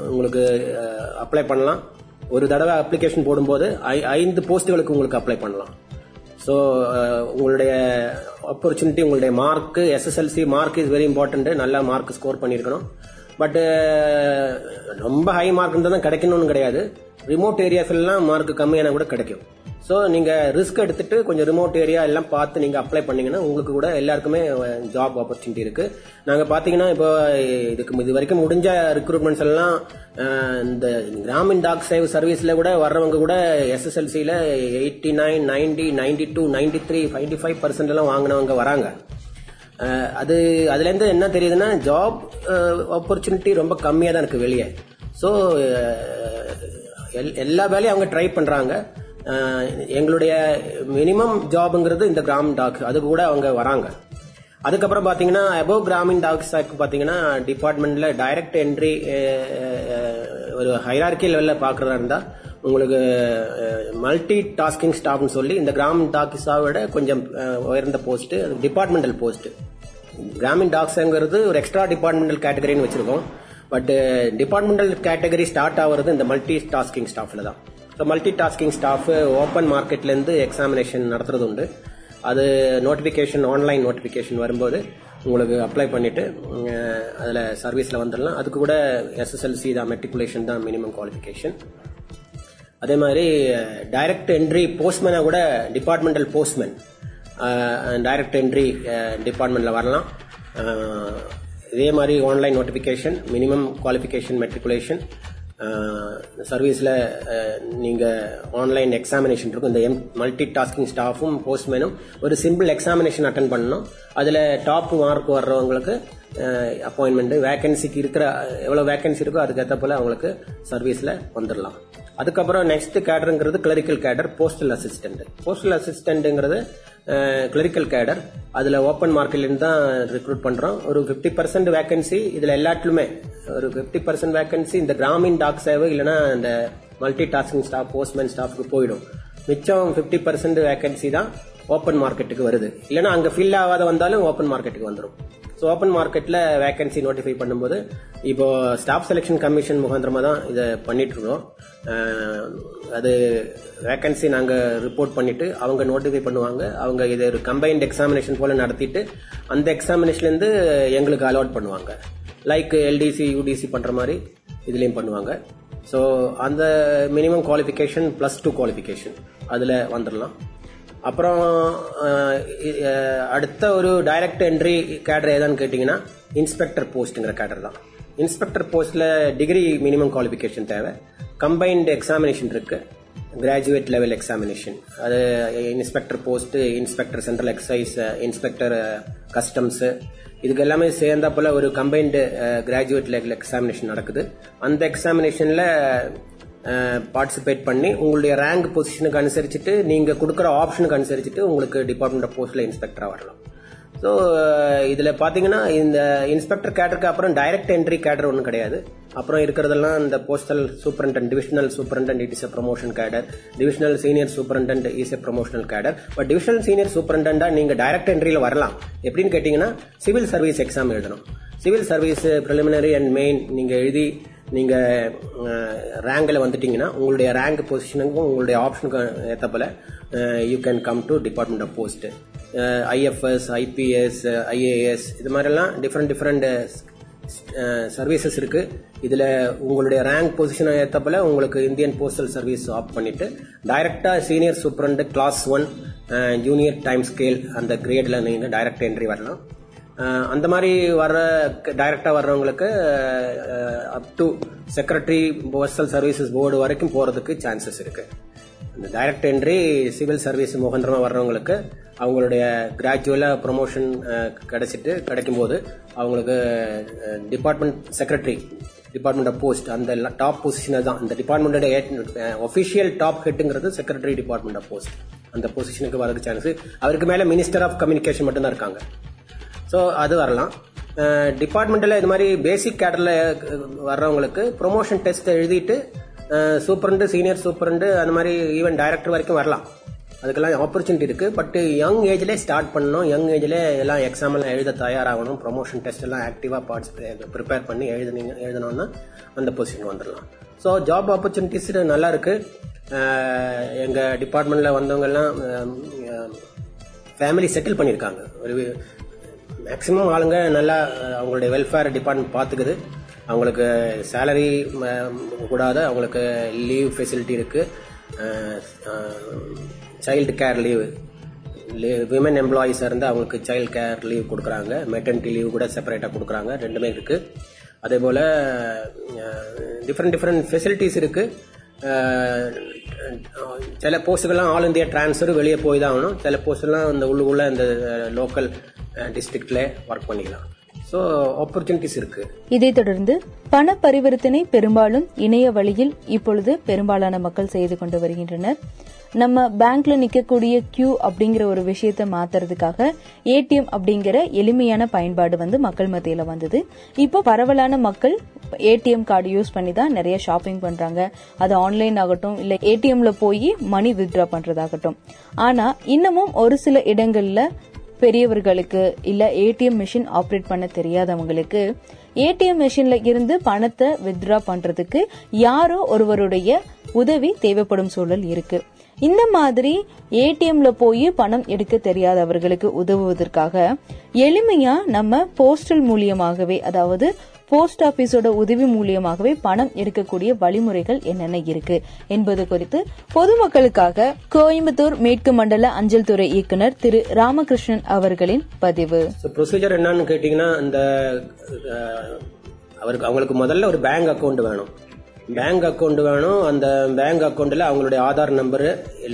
உங்களுக்கு அப்ளை பண்ணலாம். ஒரு தடவை அப்ளிகேஷன் போடும்போது ஐ- ஐந்து போஸ்ட்டுகளுக்கு உங்களுக்கு அப்ளை பண்ணலாம். ஸோ uh, உங்களுடைய ஆப்பர்ச்சுனிட்டி உங்களுடைய mark SSLC mark is very important நல்லா மார்க் ஸ்கோர் பண்ணியிருக்கணும் பட்டு uh, ரொம்ப ஹை மார்க் தான் கிடைக்கணும்னு கிடையாது. ரிமோட் ஏரியாஸ்லாம் மார்க் கம்மியான கூட கிடைக்கும். ஸோ நீங்க ரிஸ்க் எடுத்துட்டு கொஞ்சம் ரிமோட் ஏரியா எல்லாம் பார்த்து நீங்க அப்ளை பண்ணீங்கன்னா உங்களுக்கு கூட எல்லாருக்குமே ஜாப் ஆப்பர்ச்சுனிட்டி இருக்கு. நாங்க பாத்தீங்கன்னா இப்போ இதுக்கு இது வரைக்கும் முடிஞ்ச ரிக்ரூட்மெண்ட்ஸ் எல்லாம் இந்த கிராமின் டாக் சேவ் சர்வீஸ்ல கூட வர்றவங்க கூட எஸ்எஸ்எல்சியில eighty nine ninety ninety two ninety three fifty five percent எல்லாம் வாங்கினவங்க வராங்க. அது அதுலேருந்து என்ன தெரியுதுன்னா ஜாப் ஆப்பர்ச்சுனிட்டி ரொம்ப கம்மியாக தான் இருக்கு வெளியே. ஸோ எல்லா வேலையும் அவங்க ட்ரை பண்றாங்க. எங்களுடைய மினிமம் ஜாப்ங்கிறது இந்த கிராமின் டாக் அது கூட அவங்க வராங்க. அதுக்கப்புறம் பாத்தீங்கன்னா அபோவ் கிராமின் டாக்ஸ் பாத்தீங்கன்னா டிபார்ட்மெண்ட்ல டைரக்ட் என்ட்ரி ஒரு ஹைரார்கி லெவல்ல பாக்குறதா இருந்தா உங்களுக்கு மல்டி டாஸ்கிங் ஸ்டாஃப்னு சொல்லி இந்த கிராமின் டாக்ஸா விட கொஞ்சம் உயர்ந்த போஸ்ட் டிபார்ட்மெண்டல் போஸ்ட் கிராமின் டாக்ஸ்ங்கிறது ஒரு எக்ஸ்ட்ரா டிபார்ட்மெண்டல் கேட்டகரின்னு வச்சிருக்கோம். பட் டிபார்ட்மெண்டல் கேட்டகரி ஸ்டார்ட் ஆகுறது இந்த மல்டி டாஸ்கிங் ஸ்டாஃப்ல தான். So multi tasking staff open மார்க்கெட்ல இருந்து எக்ஸாமினேஷன் நடத்துறது உண்டு அது நோட்டிஃபிகேஷன் ஆன்லைன் நோட்டிஃபிகேஷன் வரும்போது உங்களுக்கு அப்ளை பண்ணிட்டு அதில் சர்வீஸில் வந்துடலாம். அதுக்கு கூட எஸ்எஸ்எல்சி தான் மெட்ரிகுலேஷன் தான் மினிமம் குவாலிஃபிகேஷன் அதே மாதிரி டைரக்ட் என்ட்ரி போஸ்ட்மேனா கூட டிபார்ட்மெண்டல் போஸ்ட்மேன் டைரக்ட் என்ட்ரி டிபார்ட்மெண்ட்டில் வரலாம். Uh, இதே மாதிரி online notification minimum qualification matriculation சர்வீஸில் நீங்கள் ஆன்லைன் எக்ஸாமினேஷன் இருக்கும். இந்த எம் மல்டி டாஸ்கிங் ஸ்டாஃபும் போஸ்ட்மேனும் ஒரு சிம்பிள் எக்ஸாமினேஷன் அட்டன் பண்ணணும். அதில் டாப் மார்க் வர்றவங்களுக்கு அப்பாயின்மெண்ட்டு வேக்கன்சிக்கு இருக்கிற எவ்வளோ வேக்கன்சி இருக்கோ அதுக்கேற்ற போல அவங்களுக்கு சர்வீஸில் வந்துடலாம் அதுக்கப்புறம் next கேடருங்கிறது clerical cadre postal assistant postal அசிஸ்டன்ட்டுங்கிறது clerical cadre அதில் ஓப்பன் மார்க்கெட்லேருந்து தான் ரெக்ரூட் பண்ணுறோம் ஒரு ஃபிஃப்டி பர்சன்ட் வேகன்சி இதில் எல்லாத்துலுமே ஒரு ஃபிஃப்டி பர்சன்ட் வேகன்சி இந்த கிராமின் டாக் சேவை இல்லைன்னா இந்த மல்டி டாஸ்கிங் ஸ்டாஃப் போஸ்ட்மேன் ஸ்டாஃப்க்கு போயிடும். மிச்சம் ஃபிஃப்டி பர்சன்ட் வேகன்சி தான் ஓப்பன் மார்க்கெட்டுக்கு வருது. இல்லைன்னா அங்கே ஃபில் ஆகாத வந்தாலும் ஓப்பன் மார்க்கெட்டுக்கு வந்துடும் ஸோ ஓப்பன் மார்க்கெட்டில் வேகன்சி நோட்டிஃபை பண்ணும்போது இப்போ ஸ்டாஃப் செலெக்ஷன் கமிஷன் முகாந்திரமாக தான் இதை பண்ணிட்டு இருக்கோம் அது வேகன்சி நாங்கள் ரிப்போர்ட் பண்ணிட்டு அவங்க நோட்டிஃபை பண்ணுவாங்க. அவங்க இது ஒரு கம்பைன்ட் எக்ஸாமினேஷன் போல நடத்திட்டு அந்த எக்ஸாமினேஷன்லேருந்து எங்களுக்கு அலாட் பண்ணுவாங்க. லைக் எல்டிசி யூடிசி பண்ணுற மாதிரி இதுலேயும் பண்ணுவாங்க. ஸோ அந்த minimum qualification plus two qualification அதில் வந்துடலாம் அப்புறம் அடுத்த ஒரு டைரக்ட் என்ட்ரி கேடர் ஏதான்னு கேட்டிங்கன்னா இன்ஸ்பெக்டர் போஸ்ட்டுங்கிற கேடர் தான். இன்ஸ்பெக்டர் போஸ்ட்டில் டிகிரி மினிமம் குவாலிஃபிகேஷன் தேவை. கம்பைன்டு எக்ஸாமினேஷன் இருக்கு. கிராஜுவேட் லெவல் எக்ஸாமினேஷன் அது inspector post inspector central excise inspector customs இதுக்கு எல்லாமே சேர்ந்தா போல ஒரு கம்பைன்டு கிராஜுவேட் லெவல் எக்ஸாமினேஷன் நடக்குது. அந்த எக்ஸாமினேஷனில் பார்ட்டிசிபேட் பண்ணி உங்களுடைய ரேங்க் பொசிஷனுக்கு அனுசரிச்சுட்டு நீங்க கொடுக்குற ஆப்ஷனுக்கு அனுசரிச்சுட்டு உங்களுக்கு டிபார்ட்மெண்ட் ஆஃப் போஸ்ட்ல இன்ஸ்பெக்டரா வரலாம். ஸோ இதில் பார்த்தீங்கன்னா இந்த இன்ஸ்பெக்டர் கேட்டருக்கு அப்புறம் டைரக்ட் என்ட்ரி கேடர் ஒன்றும் கிடையாது. அப்புறம் இருக்கிறதெல்லாம் இந்த postal superintendent divisional superintendent it is a promotion cadre divisional senior superintendent is a promotional cadre but divisional senior சூப்பரண்டா நீங்கள் டைரக்ட் என்ட்ரியில் வரலாம். எப்படின்னு கேட்டிங்கன்னா சிவில் சர்வீஸ் எக்ஸாம் எழுதணும். Civil service preliminary and main நீங்கள் எழுதி நீங்கள் ரேங்கில் வந்துட்டீங்கன்னா உங்களுடைய ரேங்க் பொசிஷனுக்கும் உங்களுடைய ஆப்ஷனுக்கும் ஏற்ற you can come to department of post IFS IPS IAS இது மாதிரிலாம் டிஃப்ரெண்ட் டிஃப்ரெண்ட் சர்வீசஸ் இருக்கு. இதுல உங்களுடைய ரேங்க் பொசிஷனை ஏற்ற உங்களுக்கு இந்தியன் போஸ்டல் சர்வீஸ் ஆப் பண்ணிட்டு டைரக்டா senior superintendent class one junior time scale அந்த கிரேட்ல நீங்க டைரக்ட் என்ட்ரி வரலாம். அந்த மாதிரி வர்ற டைரக்டா வர்றவங்களுக்கு up to secretary postal services board வரைக்கும் போறதுக்கு சான்சஸ் இருக்கு. இந்த டைரக்ட் என்ட்ரி சிவில் சர்வீஸ் முகந்திரமா வர்றவங்களுக்கு அவங்களுடைய கிராஜுவலா ப்ரொமோஷன் கிடைச்சிட்டு கிடைக்கும் போது அவங்களுக்கு department secretary department of post அந்த டாப் பொசிஷனை தான். இந்த டிபார்ட்மெண்டோட ஒஃபிஷியல் டாப் ஹெட்டுங்கிறது செக்ரட்டரி டிபார்ட்மெண்ட் ஆஃப் போஸ்ட் அந்த பொசிஷனுக்கு வரதுக்கு சான்ஸ் அவருக்கு மேல மினிஸ்டர் ஆஃப் கம்யூனிகேஷன் மட்டும்தான் இருக்காங்க. ஸோ அது வரலாம். டிபார்ட்மெண்ட்டில் இது மாதிரி பேசிக் கேடரில் வர்றவங்களுக்கு ப்ரொமோஷன் டெஸ்ட் எழுதிட்டு சூப்பரண்டு சீனியர் சூப்பரண்டு அந்த மாதிரி ஈவன் டைரக்டர் வரைக்கும் வரலாம். அதுக்கெல்லாம் ஆப்பர்ச்சுனிட்டி இருக்கு. பட் யங் ஏஜ்லேயே ஸ்டார்ட் பண்ணணும். யங் ஏஜ்லேயே எல்லாம் எக்ஸாம் எல்லாம் எழுத தயாராகணும். ப்ரொமோஷன் டெஸ்ட் எல்லாம் ஆக்டிவாக பார்ட்ஸ் ப்ரிப்பேர் பண்ணி எழுதுனீங்க எழுதணும்னா அந்த பொசிஷன் வந்துடலாம் ஸோ ஜாப் ஆப்பர்ச்சுனிட்டிஸ் நல்லா இருக்கு. எங்கள் டிபார்ட்மெண்ட்டில் வந்தவங்கெல்லாம் ஃபேமிலி செட்டில் பண்ணியிருக்காங்க ஒரு மேக்சிமம் ஆளுங்க நல்லா அவங்களுடைய வெல்ஃபேர் டிபார்ட்மெண்ட் பார்த்துக்குது அவங்களுக்கு சேலரி கூடாத. அவங்களுக்கு லீவ் ஃபெசிலிட்டி இருக்கு. சைல்டு கேர் லீவு விமன் எம்ப்ளாயிஸாக இருந்து அவங்களுக்கு சைல்டு கேர் லீவ் கொடுக்குறாங்க. மெட்டர்னிட்டி லீவ் கூட செப்பரேட்டாக கொடுக்குறாங்க. ரெண்டுமே இருக்கு. அதே போல் டிஃப்ரெண்ட் டிஃப்ரெண்ட் ஃபெசிலிட்டிஸ் இருக்கு. சில போஸ்ட்டுகள்லாம் ஆல் இந்தியா டிரான்ஸ்ஃபர் வெளியே போய் தான் ஆகணும். சில போஸ்ட்லாம் இந்த உள்ளுக்குள்ள இந்த லோக்கல் டிஸ்ட்ரிக்ட்ல ஒர்க் பண்ணிக்கலாம். ஸோ ஆப்பர்ச்சுனிட்டிஸ் இருக்கு. இதைத் தொடர்ந்து பண பரிவர்த்தனை பெரும்பாலும் இணைய வழியில் இப்பொழுது பெரும்பாலான மக்கள் செய்து கொண்டு வருகின்றனர். நம்ம பேங்க்ல நிக்கக்கூடிய கியூ அப்படிங்கிற ஒரு விஷயத்தை மாத்துறதுக்காக ஏடிஎம் அப்படிங்கிற எளிமையான பயன்பாடு வந்து மக்கள் மத்தியில வந்தது. இப்போ பரவலான மக்கள் ஏடிஎம் கார்டு யூஸ் பண்ணி தான் நிறைய ஷாப்பிங் பண்றாங்க. அது ஆன்லைன் ஆகட்டும் இல்ல ஏடிஎம்ல போய் மணி வித்ட்ரா பண்றதாகட்டும். ஆனா இன்னமும் ஒரு சில இடங்கள்ல பெரியவர்களுக்கு இல்ல ஏடிஎம் மிஷின் ஆப்ரேட் பண்ண தெரியாதவங்களுக்கு ஏடிஎம் மிஷின்ல இருந்து பணத்தை வித்ட்ரா பண்றதுக்கு யாரோ ஒருவருடைய உதவி தேவைப்படும் சூழல் இருக்கு. இந்த மாதிரி ஏடிஎம்ல போய் பணம் எடுக்க தெரியாதவர்களுக்கு உதவுவதற்காக எளிமையா நம்ம போஸ்டல் மூலியமாகவே அதாவது போஸ்ட் ஆபீஸோட உதவி மூலியமாகவே பணம் எடுக்கக்கூடிய வழிமுறைகள் என்னென்ன இருக்கு என்பது குறித்து பொதுமக்களுக்காக கோயம்புத்தூர் மேற்கு மண்டல அஞ்சல் துறை இயக்குனர் திரு ராமகிருஷ்ணன் அவர்களின் பதிவு. ப்ரொசீஜர் என்னன்னு கேட்டிங்கன்னா இந்த அவருக்கு அவங்களுக்கு முதல்ல ஒரு பேங்க் அக்கவுண்ட் வேணும். பேங்க் அக்கௌண்ட் வேணும். அந்த பேங்க் அக்கௌண்ட்டில் அவங்களுடைய ஆதார் நம்பர்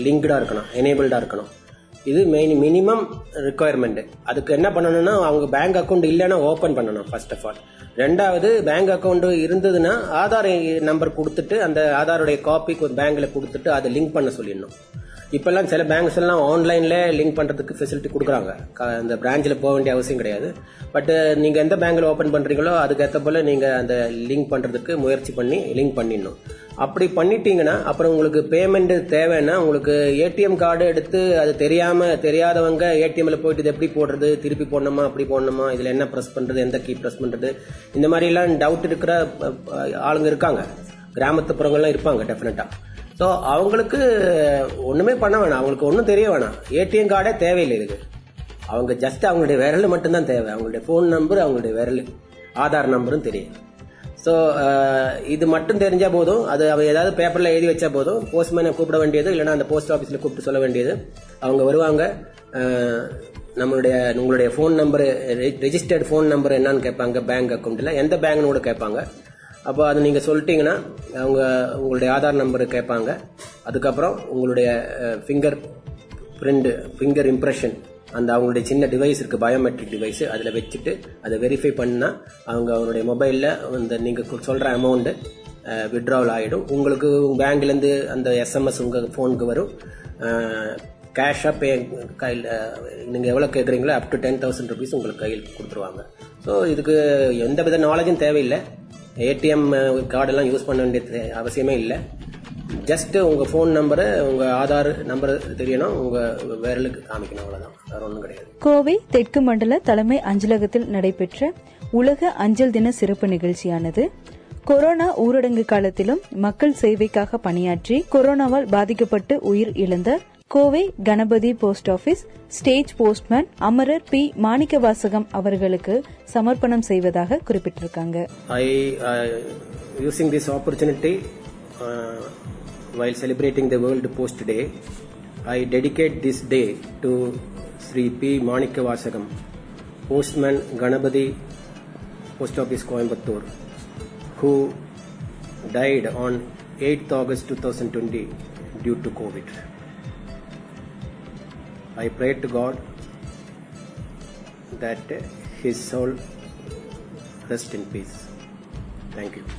லிங்க்டா இருக்கணும் எனேபிள்டா இருக்கணும். இது மெயின் மினிமம் ரிக்குவயர்மெண்ட் அதுக்கு என்ன பண்ணணும்னா அவங்க பேங்க் அக்கவுண்ட் இல்லைன்னா ஓபன் பண்ணணும் ஃபர்ஸ்ட் ஆஃப் ஆல் ரெண்டாவது பேங்க் அக்கௌண்ட் இருந்ததுன்னா ஆதார் நம்பர் கொடுத்துட்டு அந்த ஆதாருடைய காப்பி பேங்க்ல கொடுத்துட்டு அதை லிங்க் பண்ண சொல்லிடணும். இப்பெல்லாம் சில பேங்க்ஸ் எல்லாம் ஆன்லைன்ல லிங்க் பண்றதுக்கு ஃபெசிலிட்டி கொடுக்குறாங்க. அந்த பிரான்ச்சில் போக வேண்டிய அவசியம் கிடையாது. பட் நீங்க எந்த பேங்க்ல ஓபன் பண்றீங்களோ அதுக்கேற்ற போல நீங்க அந்த லிங்க் பண்றதுக்கு முயற்சி பண்ணி லிங்க் பண்ணிடணும். அப்படி பண்ணிட்டீங்கன்னா அப்புறம் உங்களுக்கு பேமெண்ட் தேவைன்னா உங்களுக்கு ஏடிஎம் கார்டு எடுத்து அது தெரியாம தெரியாதவங்க ஏடிஎம்ல போயிட்டு இது எப்படி போடுறது திருப்பி போடணுமா அப்படி போடணுமா இதுல என்ன ப்ரெஸ் பண்றது எந்த கீ ப்ரெஸ் பண்றது இந்த மாதிரி எல்லாம் டவுட் இருக்கிற ஆளுங்க இருக்காங்க. கிராமத்துப்புறங்கள்லாம் இருப்பாங்க டெஃபினட்டா ஸோ அவங்களுக்கு ஒண்ணுமே பண்ண வேணாம். அவங்களுக்கு ஒன்றும் தெரிய வேணாம். ஏடிஎம் கார்டே தேவையில்லை இதுக்கு. அவங்க ஜஸ்ட் அவங்களுடைய விரல் மட்டும்தான் தேவை. அவங்களுடைய ஃபோன் நம்பர் அவங்களுடைய விரல். ஆதார் நம்பரும் தெரியும். ஸோ uh, இது மட்டும் தெரிஞ்சா போதும். அது அவ ஏதாவது பேப்பர்ல எழுதி வச்சா போதும். போஸ்ட்மேனை கூப்பிட வேண்டியது இல்லைன்னா அந்த போஸ்ட் ஆஃபீஸில் கூப்பிட்டு சொல்ல வேண்டியது. அவங்க வருவாங்க. நம்மளுடைய உங்களுடைய phone number registered phone number என்னன்னு கேட்பாங்க பேங்க் அக்கௌண்ட்ல எந்த பேங்க்னு கூட கேட்பாங்க. அப்போ அது நீங்க சொல்லிட்டீங்கன்னா அவங்க உங்களுடைய ஆதார் நம்பர் கேட்பாங்க. அதுக்கப்புறம் உங்களுடைய ஃபிங்கர் பிரிண்ட் ஃபிங்கர் இம்ப்ரெஷன் அந்த அவங்களுடைய சின்ன டிவைஸ் இருக்கு பயோமெட்ரிக் டிவைஸ் அதில் வச்சுட்டு அதை வெரிஃபை பண்ணால் அவங்க அவங்களுடைய மொபைலில் அந்த நீங்கள் சொல்கிற அமௌண்ட்டு விட்ராவல் ஆகிடும் உங்களுக்கு பேங்க்லேருந்து அந்த எஸ்எம்எஸ் உங்கள் ஃபோனுக்கு வரும். கேஷாக பே கையில் நீங்கள் எவ்வளோ கேட்குறீங்களோ up to ten thousand rupees உங்களுக்கு கையில் கொடுத்துருவாங்க. ஸோ இதுக்கு எந்த வித நாலேஜும் தேவையில்லை ஏடிஎம் கார்டெல்லாம் யூஸ் பண்ண வேண்டிய அவசியமே இல்லை. ஜஸ்ட் உங்க ஃபோன் நம்பரு உங்க ஆதார் நம்பர் தெரியணும் உங்க விரலுக்கு காமிக்கணும் அவ்வளவுதான். வேற ஒன்றும் கிடையாது. கோவை தெற்கு மண்டல தலைமை அஞ்சலகத்தில் நடைபெற்ற உலக அஞ்சல் தின சிறப்பு நிகழ்ச்சியானது கொரோனா ஊரடங்கு காலத்திலும் மக்கள் சேவைக்காக பணியாற்றி கொரோனாவால் பாதிக்கப்பட்டு உயிர் இழந்த Kovai Ganapathy post office stage postman அமரர் பி. மாணிக்கவாசகம் அவர்களுக்கு சமர்ப்பணம் செய்வதாக குறிப்பிட்டிருக்காங்க. I, using this opportunity, uh, while celebrating the World Post Day, I dedicate this day to Sri P. Manikavasagam, Postman Ganapati, Post Office Coimbatore, who died on 8th August 2020 due to COVID. I pray to God that his soul rest in peace. Thank you.